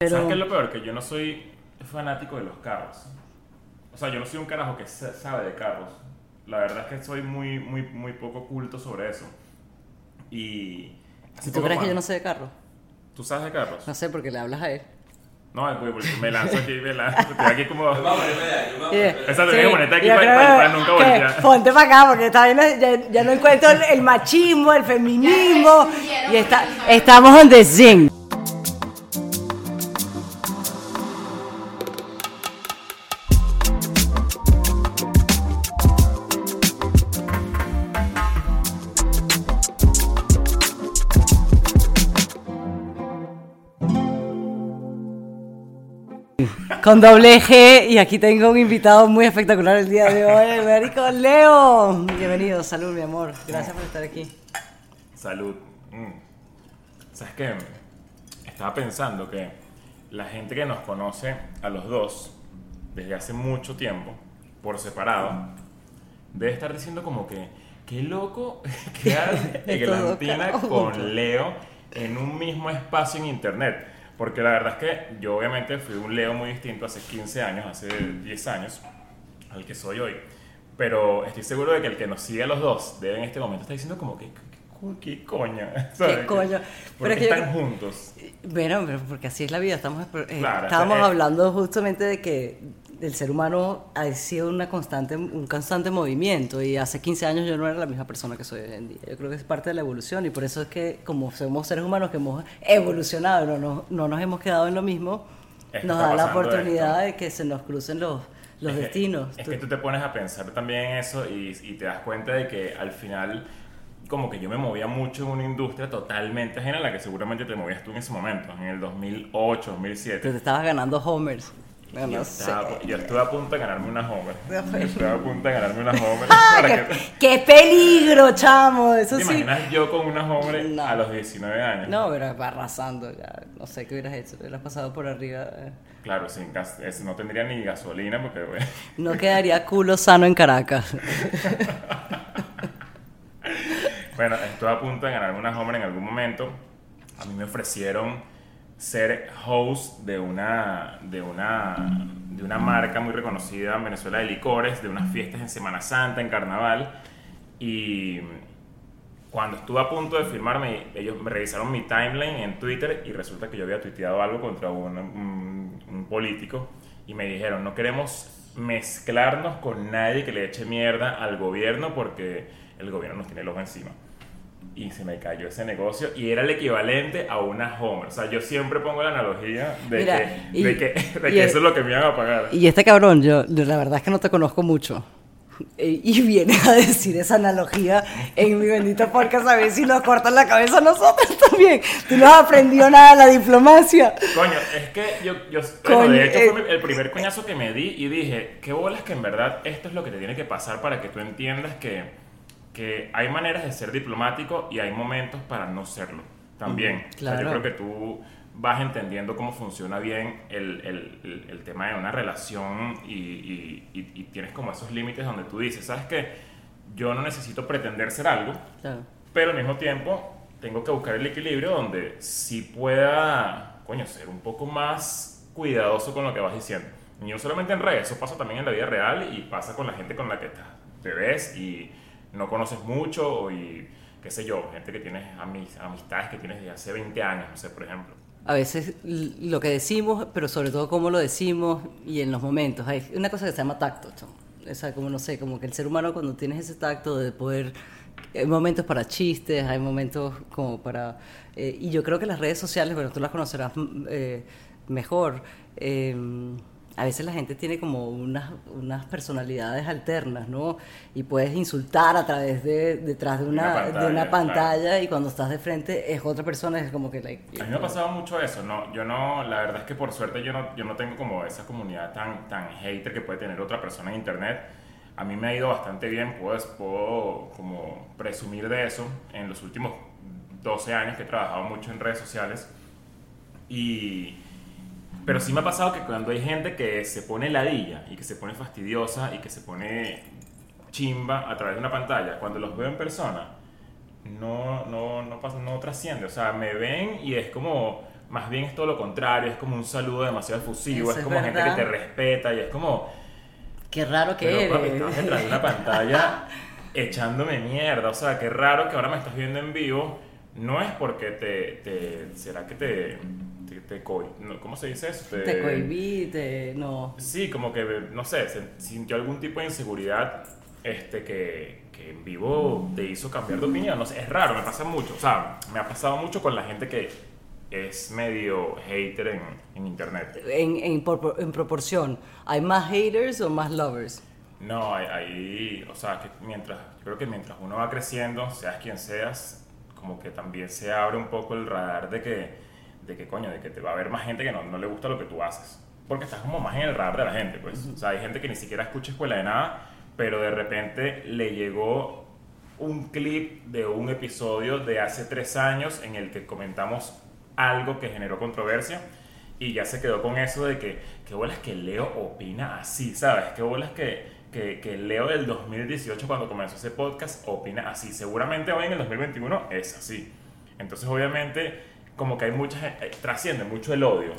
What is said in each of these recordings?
Pero... ¿Sabes qué es lo peor? Que yo no soy fanático de los carros. O sea, yo no soy un carajo que sa- sabe de carros. La verdad es que soy muy, muy, muy poco culto sobre eso. Y... hace ¿Y tú crees que yo cuando- no sé de carro? ¿Tú sabes de carros? No sé, porque le hablas a él. No, güey, porque me lanzo aquí, me lanzo. Estoy aquí como... Yo me voy a poner medalla, yo me voy a poner medalla. Exacto, tienes que ponerte aquí para- nunca voltear. Ponte para acá, porque está bien, ya, ya no encuentro el, el machismo, el feminismo. Y está, estamos on the zinc. Con doble G y aquí tengo un invitado muy espectacular el día de hoy, Mérico Leo. Bienvenido, salud mi amor. Gracias por estar aquí. Salud. Mm. ¿Sabes qué? Estaba pensando que la gente que nos conoce a los dos desde hace mucho tiempo, por separado, debe estar diciendo como que, qué loco que hace Eglantina con Leo en un mismo espacio en internet. Porque la verdad es que yo obviamente fui un Leo muy distinto hace 15 años, hace 10 años, al que soy hoy. Pero estoy seguro de que el que nos sigue a los dos debe en este momento estar diciendo como que, ¿qué, qué coño? ¿Sabes? coño? ¿Por es qué yo están creo- juntos? Bueno, pero porque así es la vida. Estamos, eh, Claro, estábamos eh, hablando justamente de que el ser humano ha sido una constante, un constante movimiento y hace 15 años yo no era la misma persona que soy hoy en día. Yo creo que es parte de la evolución y por eso es que como somos seres humanos que hemos evolucionado, no, nos- no nos hemos quedado en lo mismo, Es que nos da la oportunidad esto. de que se nos crucen los, los Es que- destinos. Es Tú- que tú te pones a pensar también en eso y, y te das cuenta de que al final, como que yo me movía mucho en una industria totalmente ajena a la que seguramente te movías tú en ese momento, en el 2008, 2007. que te estabas ganando homers. No, Yo, no sé. estaba- yo estuve a punto de ganarme una Homer. Yo estuve a punto de ganarme una Homer. ¡Ah, para qué, que- qué peligro, chamo! Eso ¿Te sí. imaginas yo con una Homer No. a los 19 años? No, pero arrasando ya. No sé qué hubieras hecho. Hubieras pasado por arriba. eh. Claro, sin gas- es- no tendría ni gasolina porque... bueno, No quedaría culo sano en Caracas. Bueno, estuve a punto de ganarme una Homer en algún momento. A mí me ofrecieron ser host de una, de una, de una marca muy reconocida en Venezuela de licores, de unas fiestas en Semana Santa, en Carnaval. Y cuando estuve a punto de firmarme, ellos me revisaron mi timeline en Twitter y resulta que yo había tuiteado algo contra un, un- un político y me dijeron, no queremos mezclarnos con nadie que le eche mierda al gobierno porque el gobierno nos tiene el ojo encima. Y se me cayó ese negocio y era el equivalente a una Homer. O sea, yo siempre pongo la analogía de Mira, que, y- de que, de que es- eso es lo que me iban a pagar. Y este cabrón, yo la verdad es que no te conozco mucho. Eh, Y viene a decir esa analogía en mi bendito podcast a ver si nos cortan la cabeza a nosotros también. Tú no has aprendido nada de la diplomacia. Coño, es que yo, yo Coño, bueno, de hecho eh. fue el primer coñazo que me di y dije, qué bolas que en verdad esto es lo que te tiene que pasar para que tú entiendas que, que hay maneras de ser diplomático y hay momentos para no serlo también. Ujú, O sea, yo claro. creo que tú vas entendiendo cómo funciona bien el, el- el- tema de una relación y, y- y- y tienes como esos límites donde tú dices, ¿sabes qué? Yo no necesito pretender ser algo, Claro. pero al mismo tiempo tengo que buscar el equilibrio donde sí pueda, coño, ser un poco más cuidadoso con lo que vas diciendo. Y no solamente en redes, eso pasa también en la vida real y pasa con la gente con la que te ves y no conoces mucho y qué sé yo, gente que tienes amis- amistades que tienes desde hace 20 años, no sé, por ejemplo. A veces lo que decimos, pero sobre todo cómo lo decimos y en los momentos. Hay una cosa que se llama tacto. O sea, como no sé, como que el ser humano cuando tienes ese tacto de poder... Hay momentos para chistes, hay momentos como para... eh, y yo creo que las redes sociales, bueno, tú las conocerás mm, eh, mejor. eh, a veces la gente tiene como unas, unas personalidades alternas, ¿no? Y puedes insultar a través de, detrás de Una una, de una pantalla, pantalla y cuando estás de frente es otra persona, es como que... like, A mí me ha pasado mucho eso, no, yo no, la verdad es que por suerte yo no, yo no tengo como esa comunidad tan, tan hater que puede tener otra persona en internet. A mí me ha ido bastante bien, puedo, puedo como presumir de eso en los últimos 12 años que he trabajado mucho en redes sociales. Y, pero sí me ha pasado que cuando hay gente que se pone ladilla y que se pone fastidiosa y que se pone chimba a través de una pantalla, cuando los veo en persona, no, no, no, pasa, no trasciende. O sea, me ven y es como, más bien es todo lo contrario, es como un saludo demasiado efusivo, Eso es es como gente que te respeta y es como, Qué raro que pero papi, eres. estás detrás de una pantalla echándome mierda, o sea, qué raro que ahora me estás viendo en vivo, no es porque te, te ¿será que te, te, te ¿cómo se dice eso? Te cohibí, te... No. Sí, como que, no sé, se- sintió algún tipo de inseguridad este, que, que en vivo te hizo cambiar de opinión. No sé, es raro, me pasa mucho. O sea, me ha pasado mucho con la gente que es medio hater en, en internet. En, en, en proporción, ¿hay más haters o más lovers? No, hay- o sea, que mientras, yo creo que mientras uno va creciendo, seas quien seas, como que también se abre un poco el radar de que, de que coño, de que te va a haber más gente que no, no le gusta lo que tú haces. Porque estás como más en el radar de la gente, pues. O sea, hay gente que ni siquiera escucha escuela de nada, pero de repente le llegó un clip de un episodio de hace tres años en el que comentamos algo que generó controversia y ya se quedó con eso de que, qué bolas que Leo opina así, ¿sabes? Qué bolas que, que, que Leo del 2018 cuando comenzó ese podcast opina así. Seguramente hoy en el 2021 es así. Entonces obviamente como que hay mucha gente, eh, trasciende mucho el odio,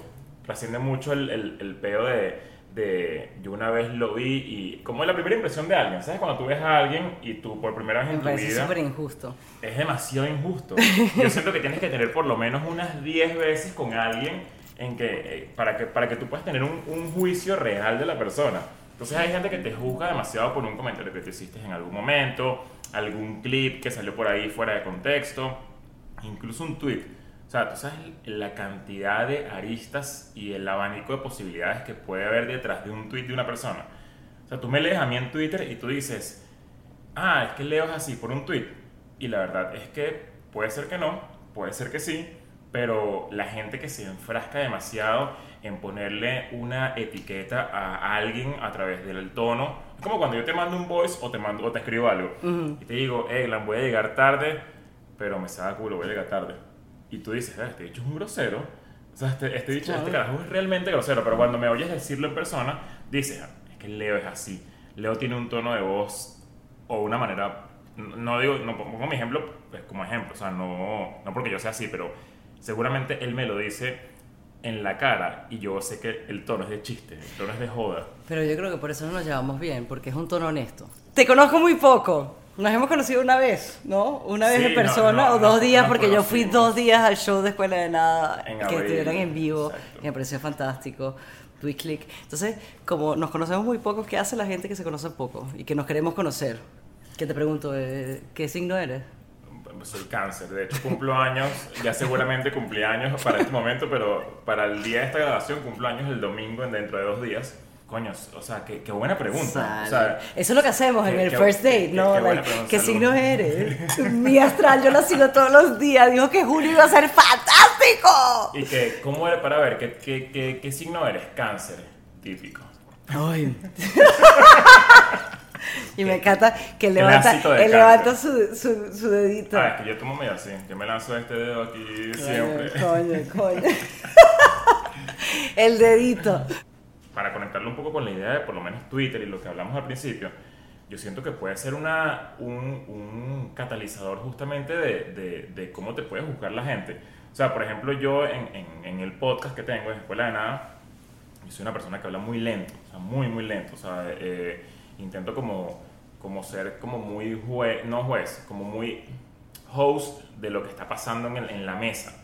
trasciende mucho el, el, el peo de, de, yo una vez lo vi y como es la primera impresión de alguien, ¿sabes? Cuando tú ves a alguien y tú por primera vez Me en tu parece vida súper injusto. es demasiado injusto. Yo siento que tienes que tener por lo menos unas 10 veces con alguien en que, eh, para, que, para que tú puedas tener un, un juicio real de la persona. Entonces hay gente que te juzga demasiado por un comentario que te hiciste en algún momento, algún clip que salió por ahí fuera de contexto, incluso un tweet. O sea, tú sabes la cantidad de aristas y el abanico de posibilidades que puede haber detrás de un tweet de una persona. O sea, tú me lees a mí en Twitter y tú dices, ah, es que Leo así por un tweet. Y la verdad es que puede ser que no, puede ser que sí, pero la gente que se enfrasca demasiado en ponerle una etiqueta a alguien a través del tono, es como cuando yo te mando un voice o te mando o te escribo algo y te digo, Eglan, voy a llegar tarde, pero me saca culo, voy a llegar tarde. Y tú dices, ah, este dicho es un grosero. O sea, este, este dicho, este Claro. carajo es realmente grosero, pero cuando me oyes decirlo en persona, dices, "Ah, es que Leo es así. Leo tiene un tono de voz o una manera, no no digo, no pongo mi ejemplo pues, como ejemplo, o sea, no, no porque yo sea así, pero seguramente él me lo dice en la cara y yo sé que el tono es de chiste, el tono es de joda. Pero yo creo que por eso no nos llevamos bien, porque es un tono honesto. Te conozco muy poco. Nos hemos conocido una vez, ¿no? Una vez Sí, en no, persona no, o dos no, días, porque yo fui dos días al show de Escuela de Nada, En que abril, estuvieron en vivo, exacto. y me pareció fantástico. Tweet click. Entonces, como nos conocemos muy poco, ¿qué hace la gente que se conoce poco y que nos queremos conocer? Que te pregunto, eh, ¿qué signo eres? Soy cáncer, de hecho cumplo años, ya seguramente cumplí años para este momento, pero para el día de esta grabación cumplo años el domingo en dentro de dos días. Coño, o sea, qué, qué buena pregunta. O sea. Eso es lo que hacemos en el qué- first date, qué- ¿no? Like, ¿Qué signo eres? Mi astral, yo la sigo todos los días. Dijo que julio iba a ser fantástico. y que, ¿cómo eres? Para ver, ¿qué, qué, qué, qué signo eres? Cáncer, típico. Ay. y me encanta que él levanta, él levanta su, su, su dedito. Ah, es que yo tomo medio así, yo me lanzo este dedo aquí siempre. Coño, coño. el dedito. Para conectarlo un poco con la idea de por lo menos Twitter y lo que hablamos al principio, yo siento que puede ser una, un, un catalizador justamente de, de, de cómo te puede juzgar la gente. O sea, por ejemplo, yo en, en, en el podcast que tengo, en Escuela de Nada, yo soy una persona que habla muy lento, o sea, muy, muy lento. O sea, eh, intento como, como ser como muy juez, no juez, como muy host de lo que está pasando en, el- en la mesa.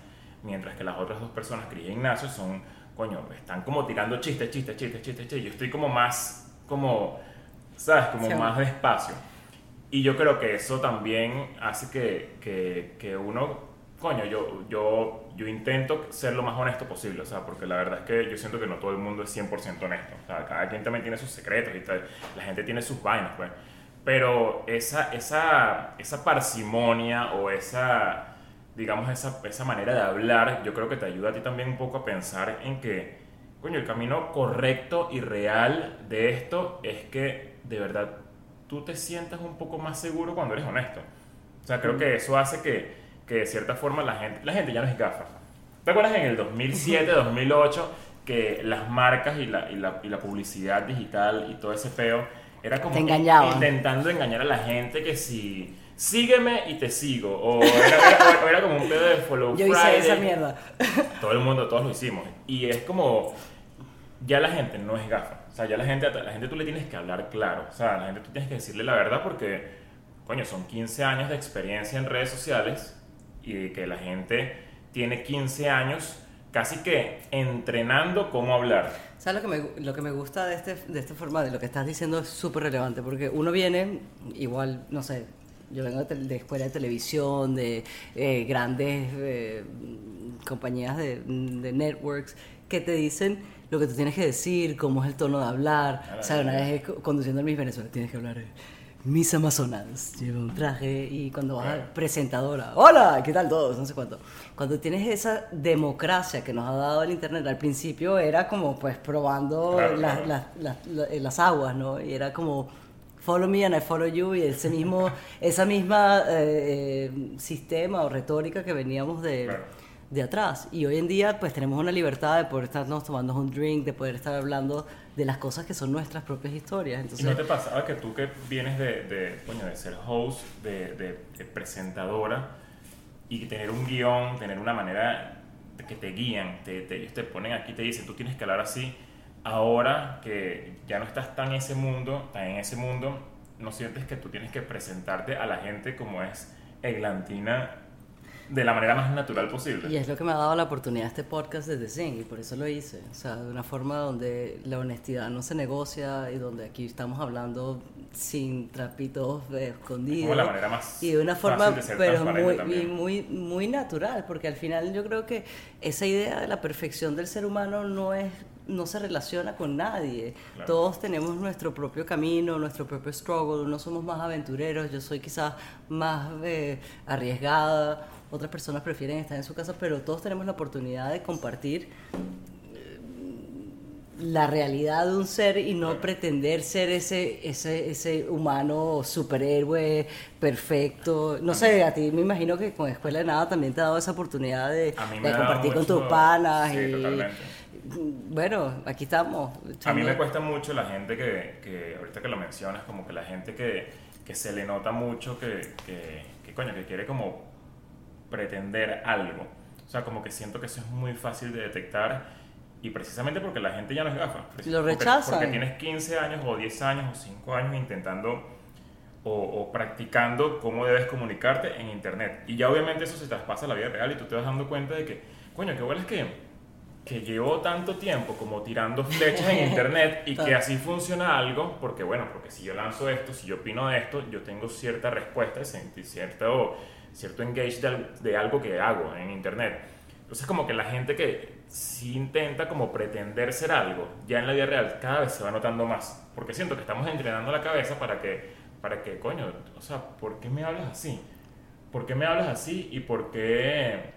Mientras que las otras dos personas, Cris e Ignacio, son, coño, están como tirando chistes, chistes, chistes, chistes, chistes. Yo estoy como más, como, ¿sabes? Como Sí. más despacio. Y yo creo que eso también hace que, que, que uno, coño, yo, yo, yo intento ser lo más honesto posible, o sea, porque la verdad es que yo siento que no todo el mundo es 100% honesto, o sea, cada quien también tiene sus secretos y tal, la gente tiene sus vainas, pues, pero esa, esa, esa parsimonia o esa, digamos, esa, esa manera de hablar, yo creo que te ayuda a ti también un poco a pensar en que, coño, el camino correcto y real de esto es que de verdad tú te sientas un poco más seguro cuando eres honesto. O sea, creo que eso hace que, que de cierta forma la gente, la gente ya no es gafa. ¿Te acuerdas en el 2007, 2008 que las marcas y la, y la, y la publicidad digital y todo ese peo era como intentando engañar a la gente que si sígueme y te sigo. O era, era- era como un pedo de follow Yo hice Friday. esa mierda. Todo el mundo, todos lo hicimos. Y es como, ya la gente no es gafa. O sea, ya la gente, la gente tú le tienes que hablar claro. O sea, la gente tú tienes que decirle la verdad porque, coño, son 15 años de experiencia en redes sociales y que la gente tiene 15 años casi que entrenando cómo hablar. ¿Sabes lo que me, lo que me gusta de este, de este formato? Lo que estás diciendo es súper relevante, porque uno viene, igual, no sé, yo vengo de, de escuela de televisión, de eh, grandes eh, compañías de, de networks, que te dicen lo que tú tienes que decir, cómo es el tono de hablar. Claro, o sea, una vez co- conduciendo en Miss Venezuela tienes que hablar... eh, Miss Amazonas, lleva un traje y cuando vas a Claro. presentadora, hola, ¿qué tal todos? No sé cuánto. Cuando tienes esa democracia que nos ha dado el Internet, al principio era como pues probando Claro, las, eh, las aguas, ¿no? Y era como follow me and I follow you y ese mismo, esa misma eh, eh, sistema o retórica que veníamos de, Claro. de atrás. Y hoy en día pues tenemos una libertad de poder estarnos tomando un drink, de poder estar hablando de las cosas que son nuestras propias historias. ¿Y Entonces, no te pasaba que tú que vienes de, de, coño, de ser host, de, de- de presentadora, y tener un guion, tener una manera que te guían, te, te- ellos te ponen aquí, te dicen, tú tienes que hablar así, ahora que ya no estás tan en ese mundo, tan en ese mundo, no sientes que tú tienes que presentarte a la gente como es Eglantina de la manera más natural posible. Y es lo que me ha dado la oportunidad este podcast de The Zen, y por eso lo hice. O sea, de una forma donde la honestidad no se negocia y donde aquí estamos hablando sin trapitos escondidos. como la manera más Y de una forma, de pero muy, muy, muy natural, porque al final yo creo que esa idea de la perfección del ser humano no es no se relaciona con nadie. Claro. Todos tenemos nuestro propio camino, nuestro propio struggle. Unos somos más aventureros, yo soy quizás más eh, arriesgada. Otras personas prefieren estar en su casa, pero todos tenemos la oportunidad de compartir eh, la realidad de un ser y no pretender ser ese, ese, ese humano superhéroe perfecto. No sé, a ti me imagino que con Escuela de Nada también te ha dado esa oportunidad de, compartir con tus panas. sí, y, totalmente. Bueno, aquí estamos. A mí me cuesta mucho la gente que, que ahorita que lo mencionas, como que la gente que, que se le nota mucho que, que, que, coño, que quiere como pretender algo. O sea, como que siento que eso es muy fácil de detectar y precisamente porque la gente ya no es gafa. Lo Porque- rechazan. Porque tienes 15 años o 10 años o 5 años intentando o, o practicando cómo debes comunicarte en internet. Y ya obviamente eso se traspasa a la vida real y tú te vas dando cuenta de que, coño, qué bueno es que, que llevo tanto tiempo como tirando flechas en internet y que así funciona algo, porque bueno, porque si yo lanzo esto, si yo opino de esto, yo tengo cierta respuesta, cierto, cierto engage de, de algo que hago en internet. Entonces como que la gente que sí intenta como pretender ser algo, ya en la vida real cada vez se va notando más, porque siento que estamos entrenando la cabeza para que, para que, coño, o sea, ¿por qué me hablas así? ¿Por qué me hablas así? ¿Y por qué...?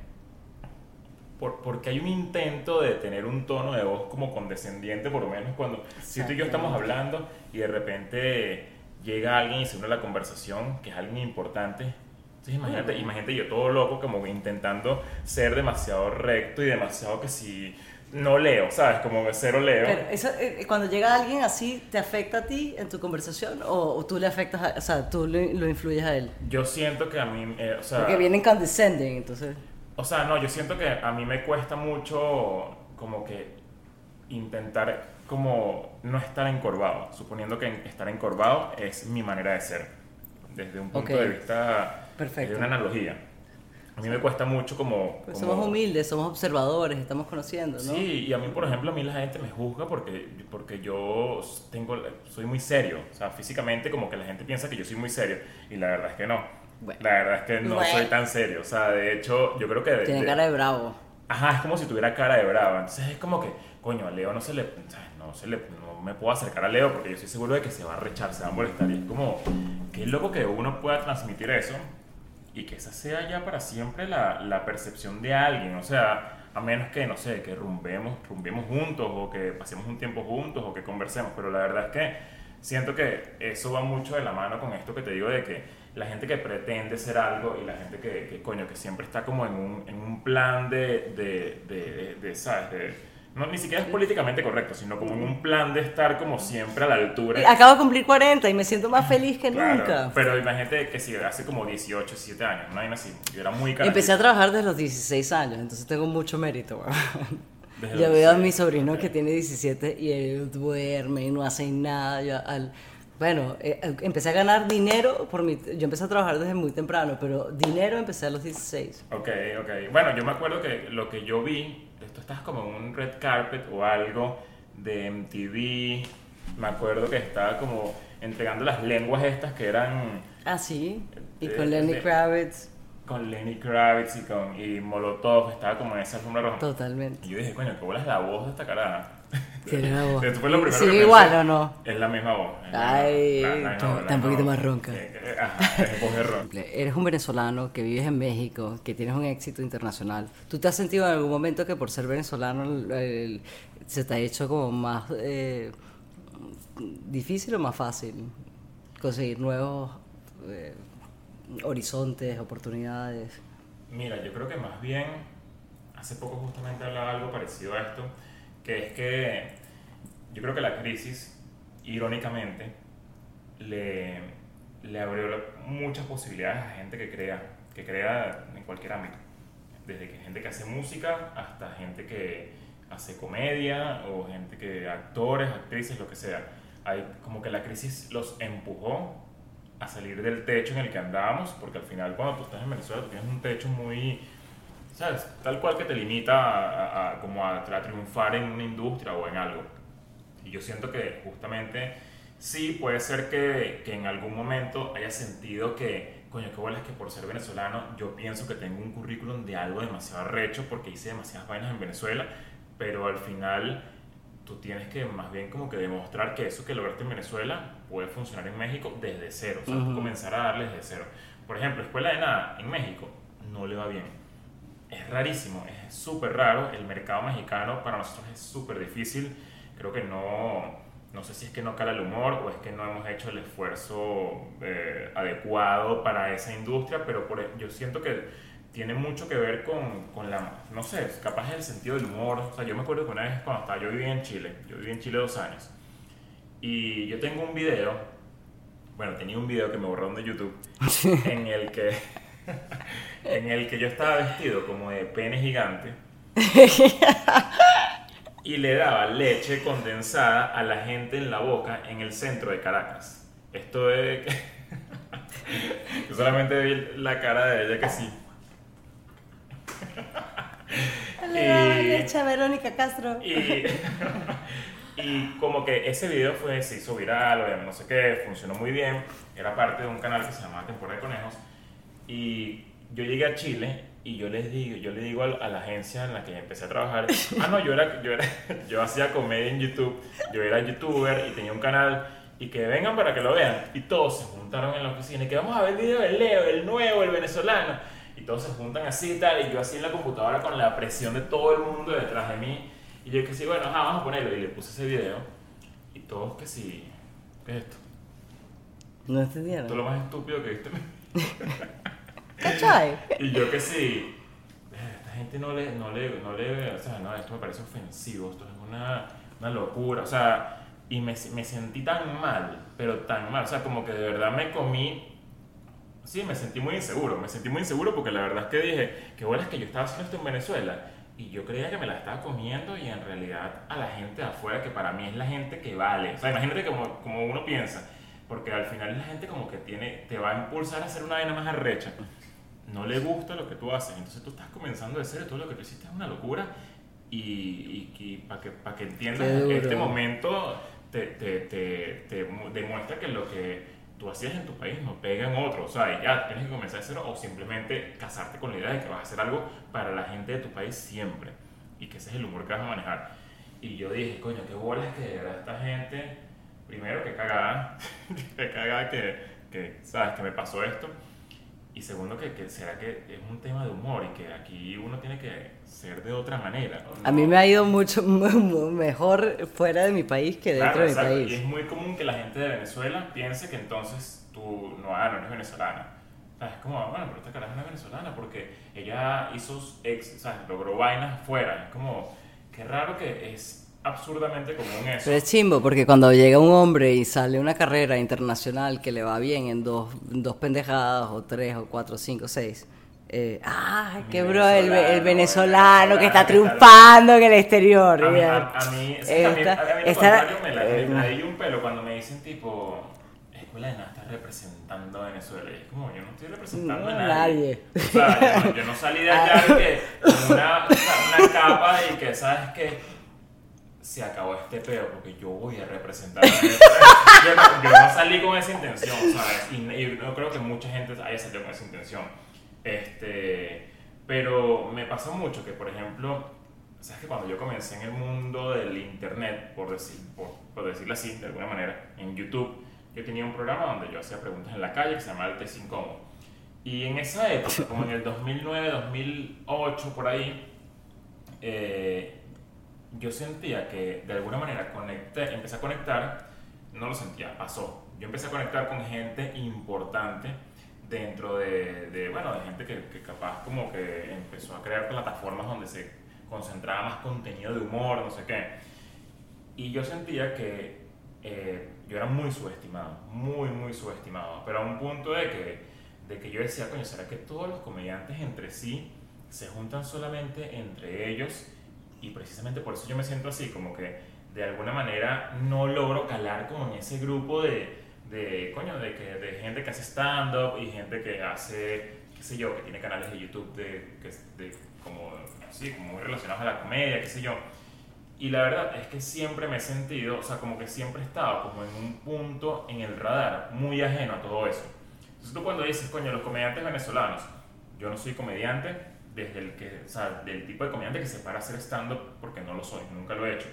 Por, porque hay un intento de tener un tono de voz como condescendiente, por lo menos cuando si tú y yo estamos hablando y de repente llega alguien y se une a la conversación, que es alguien importante. Entonces imagínate, imagínate yo todo loco como intentando ser demasiado recto y demasiado que si no leo, ¿sabes? Como cero leo. Pero eso, eh, cuando llega alguien así, ¿te afecta a ti en tu conversación o, o tú le afectas, a, o sea, tú lo, lo influyes a él? Yo siento que a mí, eh, o sea... Porque vienen condescending, entonces... O sea, no, yo siento que a mí me cuesta mucho como que intentar como no estar encorvado, suponiendo que estar encorvado es mi manera de ser, desde un punto Ok. de vista, Perfecto. de una analogía. A mí me cuesta mucho como... Pues como- somos humildes, somos observadores, estamos conociendo, ¿no? Sí, y a mí, por ejemplo, a mí la gente me juzga porque, porque yo tengo, soy muy serio. O sea, físicamente como que la gente piensa que yo soy muy serio. Y la verdad es que no. Bueno. La verdad es que no Bueno. soy tan serio. O sea, de hecho, yo creo que... de- Tiene de- cara de bravo. Ajá, es como si tuviera cara de brava. Entonces es como que, coño, a Leo no se le. No, se le no me puedo acercar a Leo porque yo estoy seguro de que se va a rechar, se va a molestar. Y es como, qué loco que uno pueda transmitir eso y que esa sea ya para siempre la, la percepción de alguien. O sea, a menos que, no sé, que rumbemos, rumbemos juntos o que pasemos un tiempo juntos o que conversemos. Pero la verdad es que siento que eso va mucho de la mano con esto que te digo de que la gente que pretende ser algo y la gente que, que, coño, que siempre está como en un, en un plan de, de, de, de- ¿sabes? De, no, ni siquiera es políticamente correcto, sino como en un plan de estar como siempre a la altura. Acabo de cumplir 40 y me siento más feliz que Claro, nunca. Pero imagínate que si hace como 18, 17 años, no hay así. Yo era muy carajito. Empecé a trabajar desde los 16 años, entonces tengo mucho mérito. los veo a 16. mi sobrino que tiene 17 y él duerme y no hace nada. Yo al- bueno, eh, empecé a ganar dinero por mi... Yo empecé a trabajar desde muy temprano, pero dinero empecé a los 16. Ok, ok. Bueno, yo me acuerdo que lo que yo vi, esto estás como en un red carpet o algo de MTV. Me acuerdo que estaba como entregando las lenguas estas que eran Ah, sí. Y Eh, con Lenny de- Kravitz, con Lenny Kravitz y con y Molotov, estaba como en esa alfombra roja. totalmente. Y yo dije, coño, qué bola es la voz de esta cara. Tiene la voz. Esto fue lo primero ¿Sigue que pensé. igual o no? Es la misma voz. la Ay, la- la está- un poquito voz. más ronca. Eh, eh, Ajá, es voz de ronca. Eres un venezolano que vives en México, que tienes un éxito internacional. ¿Tú te has sentido en algún momento que por ser venezolano el- el- se te ha hecho como más eh, difícil o más fácil conseguir nuevos eh, horizontes, oportunidades? Mira, yo creo que más bien, hace poco justamente hablaba algo parecido a esto, que es que yo creo que la crisis, irónicamente, le, le abrió muchas posibilidades a gente que crea, que crea en cualquier ámbito. Desde que gente que hace música hasta gente que hace comedia o gente que actores, actrices, lo que sea. Hay como que la crisis los empujó a salir del techo en el que andábamos, porque al final cuando tú estás en Venezuela tú tienes un techo muy, ¿sabes? Tal cual que te limita a, a- a- como a, a triunfar en una industria o en algo. Y yo siento que justamente sí puede ser que, que en algún momento haya sentido que, coño, qué bola es que por ser venezolano yo pienso que tengo un currículum de algo demasiado recho porque hice demasiadas vainas en Venezuela, pero al final tú tienes que más bien como que demostrar que eso que lograste en Venezuela puede funcionar en México desde cero, o sea, tú Ujú. comenzar a darle desde cero. Por ejemplo, Escuela de Nada en México no le va bien. Es rarísimo, es súper raro. El mercado mexicano para nosotros es súper difícil. Creo que no, no sé si es que no cala el humor o es que no hemos hecho el esfuerzo eh, adecuado para esa industria, pero por, yo siento que tiene mucho que ver con, con la, no sé, capaz es el sentido del humor. O sea, yo me acuerdo que una vez cuando estaba, yo vivía en Chile, yo viví en Chile dos años, y yo tengo un video, bueno, tenía un video que me borraron de YouTube, en el que, en el que yo estaba vestido como de pene gigante y le daba leche condensada a la gente en la boca en el centro de Caracas. Esto es. Yo solamente vi la cara de ella que sí. Le daba leche a Verónica Castro. Y, y como que ese video fue, se hizo viral, o no sé qué, funcionó muy bien. Era parte de un canal que se llamaba Temporada de Conejos. Y yo llegué a Chile y yo les digo, yo le digo a, a la agencia en la que empecé a trabajar, ah no, yo era, yo era, yo hacía comedia en YouTube, yo era youtuber y tenía un canal y que vengan para que lo vean. Y todos se juntaron en la oficina y que vamos a ver el video del Leo, el nuevo, el venezolano. Y todos se juntan así y tal, y yo así en la computadora con la presión de todo el mundo detrás de mí. Y yo que sí, bueno, ajá, vamos a ponerlo. Y le puse ese video. Y todos que sí, ¿qué es esto? No Esto es lo entendieron. más estúpido que viste. Y yo que sí, "Eh, esta gente no le, no le, no le, o sea, no, esto me parece ofensivo, esto es una, una locura, o sea, y me, me sentí tan mal, pero tan mal, o sea, como que de verdad me comí, sí, me sentí muy inseguro, me sentí muy inseguro porque la verdad es que dije, qué bueno es que yo estaba haciendo esto en Venezuela, y yo creía que me la estaba comiendo y en realidad a la gente de afuera, que para mí es la gente que vale, o sea, imagínate como, como uno piensa, porque al final la gente como que tiene, te va a impulsar a hacer una vaina más arrecha no le gusta lo que tú haces. Entonces tú estás comenzando de cero, todo lo que tú hiciste es una locura. Y, para que, pa' que entiendas que este momento te, te, te, te mu- demuestra que lo que tú hacías en tu país no pega en otro. O sea, y ya tienes que comenzar de cero o simplemente casarte con la idea de que vas a hacer algo para la gente de tu país siempre. Y que ese es el humor que vas a manejar. Y yo dije, coño, qué bolas que de verdad esta gente, primero que cagada, que cagada que, que, ¿sabes? Que me pasó esto. Y segundo, que, que será que es un tema de humor y que aquí uno tiene que ser de otra manera. ¿no? A mí me ha ido mucho mu- mu- mejor fuera de mi país que dentro Claro, de mi exacto. Y país. es muy común que la gente de Venezuela piense que entonces tú no, ah, no eres venezolana. O sea, es como, bueno, pero esta caraja no es venezolana porque ella hizo ex, o sea, logró vainas fuera. Es como, qué raro que es absurdamente común eso. Pero es chimbo, porque cuando llega un hombre y sale una carrera internacional que le va bien en dos, dos pendejadas, o tres, o cuatro, cinco, seis. Eh, ah, qué bro, el, el venezolano que está triunfando en el exterior. A mí, a, a mí, que a mí, Esta- me la eh, me di un pelo cuando me dicen tipo, escuela de nada, estás representando a Venezuela. Y es como, yo no estoy representando No, a nadie. nadie. O sea, yo, no- yo no salí de allá que con una, una capa y que, ¿sabes qué? Se acabó este pedo porque yo voy a representar a. Yo no, yo no salí con esa intención, ¿sabes? Y, y no creo que mucha gente haya salido con esa intención. Este, pero me pasó mucho que, por ejemplo, sabes que cuando yo comencé en el mundo del internet, por, decir, por, por decirlo así, de alguna manera, en YouTube, yo tenía un programa donde yo hacía preguntas en la calle que se llamaba El Test Incómodo. Y en esa época, como en el 2009, 2008, por ahí, eh, yo sentía que de alguna manera conecté, empecé a conectar, no lo sentía, pasó. Yo empecé a conectar con gente importante dentro de, de, bueno, de gente que, que capaz como que empezó a crear plataformas donde se concentraba más contenido de humor, no sé qué. Y yo sentía que eh, yo era muy subestimado, muy, muy subestimado, pero a un punto de que, de que yo decía, coño, ¿será que todos los comediantes entre sí se juntan solamente entre ellos? Y precisamente por eso yo me siento así, como que de alguna manera no logro calar como en ese grupo de, de coño, de, que, de gente que hace stand-up y gente que hace, qué sé yo, que tiene canales de YouTube de, de como, sí, como muy relacionados a la comedia, qué sé yo. Y la verdad es que siempre me he sentido, o sea, como que siempre he estado como en un punto en el radar muy ajeno a todo eso. Entonces tú cuando dices, coño, los comediantes venezolanos, yo no soy comediante desde el que, o sea, del tipo de comediante que se para a hacer stand-up porque no lo soy, nunca lo he hecho.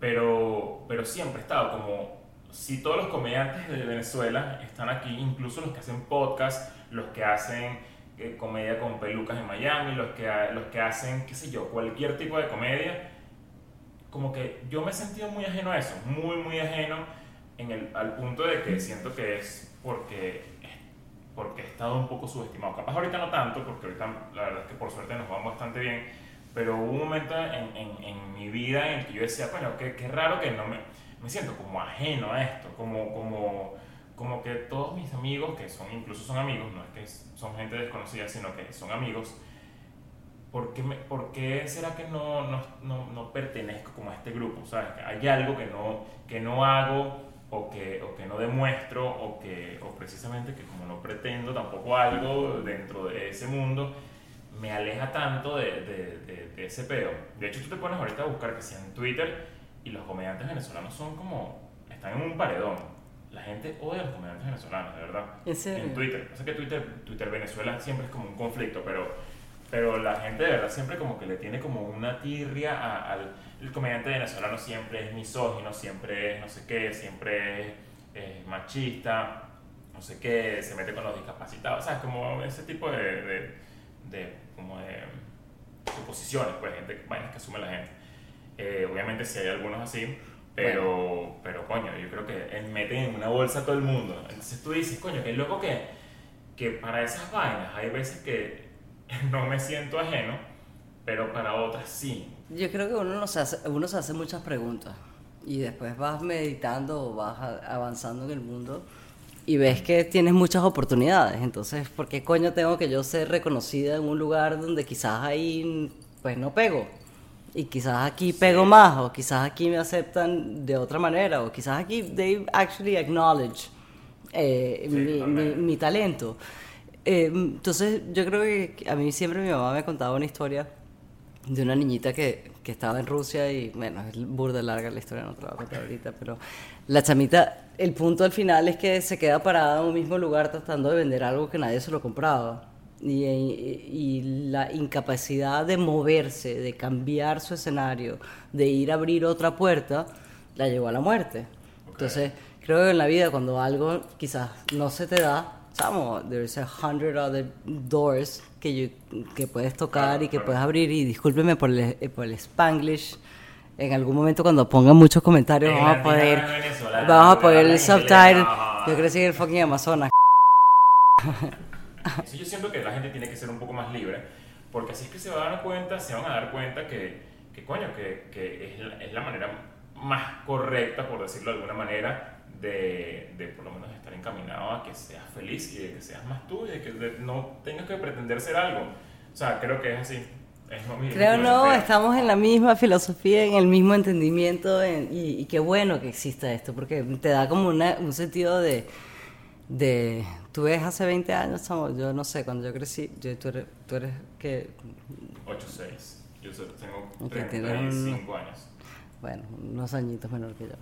Pero, pero siempre he estado como, si todos los comediantes de Venezuela están aquí, incluso los que hacen podcast, los que hacen eh, comedia con pelucas en Miami, los que, los que hacen, qué sé yo, cualquier tipo de comedia, como que yo me he sentido muy ajeno a eso, muy, muy ajeno en el, al punto de que siento que es porque, porque he estado un poco subestimado. Capaz ahorita no tanto, porque ahorita la verdad es que por suerte nos va bastante bien, pero hubo un momento en, en, en mi vida en el que yo decía, bueno, qué, qué raro que no me, me siento como ajeno a esto, como, como, como que todos mis amigos, que son incluso son amigos, no es que son gente desconocida, sino que son amigos, ¿por qué, me- por qué será que no, no, no, no pertenezco como a este grupo? ¿Sabes? Hay algo que no, que no hago o que, o que no demuestro o, que, o precisamente que como no pretendo tampoco algo dentro de ese mundo, me aleja tanto de, de, de- de ese peo. De hecho, tú te pones ahorita a buscar que sea en Twitter y los comediantes venezolanos son como, están en un paredón. La gente odia a los comediantes venezolanos, de verdad. ¿En serio? En Twitter. O sea que Twitter, Twitter Venezuela siempre es como un conflicto, pero, pero la gente de verdad siempre como que le tiene como una tirria a- al... El comediante venezolano siempre es misógino, siempre es no sé qué, siempre es, es machista, no sé qué, se mete con los discapacitados, ¿sabes? Como ese tipo de, de, de- como de suposiciones, pues, gente, vainas que asume la gente. Eh, obviamente si hay algunos así, pero, pero coño, yo creo que eh, meten en una bolsa a todo el mundo. Entonces tú dices, coño, qué loco que, que para esas vainas hay veces que no me siento ajeno, pero para otras sí. Yo creo que uno, no se hace, uno se hace muchas preguntas y después vas meditando o vas avanzando en el mundo y ves que tienes muchas oportunidades. Entonces, ¿por qué coño tengo que yo ser reconocida en un lugar donde quizás ahí pues no pego? Y quizás aquí pego más, o quizás aquí me aceptan de otra manera, o quizás aquí they actually acknowledge eh, Sí, mi, mi, mi talento. Eh, entonces, yo creo que a mí siempre mi mamá me contaba una historia de una niñita que, que estaba en Rusia y, bueno, es burda larga la historia, no te la voy a contar ahorita, pero la chamita, el punto al final es que se queda parada en un mismo lugar tratando de vender algo que nadie se lo compraba. Y, y- y la incapacidad de moverse, de cambiar su escenario, de ir a abrir otra puerta, la llevó a la muerte. Ok. Entonces, creo que en la vida cuando algo quizás no se te da, chamo, there's a hundred other doors que, you- que puedes tocar Claro, y que claro. puedes abrir y discúlpeme por el, eh, por el spanglish. En algún momento cuando pongan muchos comentarios En vamos a poder vamos a poner hablan el subtitle. Yo crecí en el fucking Amazonas. Eso yo siento que la gente tiene que ser un poco más libre, porque así es que se van a dar cuenta, se van a dar cuenta que, que coño, que, que es, la, es la manera más correcta, por decirlo de alguna manera, de, de, por lo menos estar encaminado a que seas feliz y de que seas más tú y de que no tengas que pretender ser algo. O sea, creo que es así. Es lo mismo, creo no, estamos en la misma filosofía, en el mismo entendimiento y, y, qué bueno que exista esto, porque te da como una, un sentido de, de... Tú ves hace 20 años, yo no sé, cuando yo crecí, yo, tú eres, tú eres que... 8, 6. Yo tengo 35 años. Bueno, unos añitos menor que yo.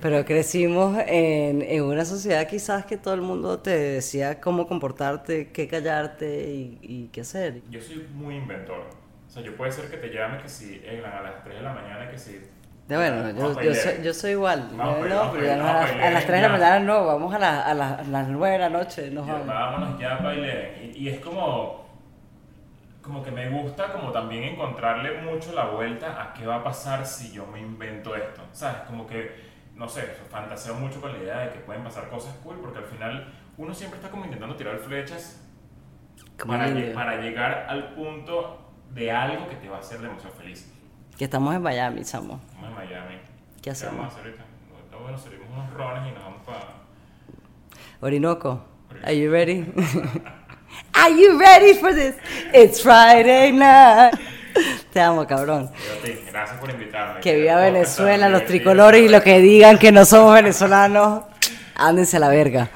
Pero crecimos en, en, una sociedad quizás que todo el mundo te decía cómo comportarte, qué callarte y, y, qué hacer. Yo soy muy inventor. O sea, yo puede ser que te llame que si a las 3 de la mañana que si... De bueno, yo, yo, soy, yo soy igual. no, a, las 3 de la mañana no, vamos a, la, a, las 9 de la noche. Nos vamos. Vámonos ya a y, y es como como que me gusta como también encontrarle mucho la vuelta a qué va a pasar si yo me invento esto, ¿sabes? Como que, no sé, fantaseo mucho con la idea de que pueden pasar cosas cool, porque al final uno siempre está como intentando tirar flechas para, para, llegar al punto de algo que te va a hacer demasiado feliz. Que estamos en Miami, Samo. Estamos en Miami. ¿Qué hacemos? ¿Qué vamos a hacer ahorita? Bueno, salimos unos rones y nos vamos para... Orinoco. Are you ready? Are you ready for this? It's Friday night. Te amo, cabrón. Gracias por invitarme. Que viva Venezuela, los tricolores y lo que digan que no somos venezolanos. Ándense a la verga.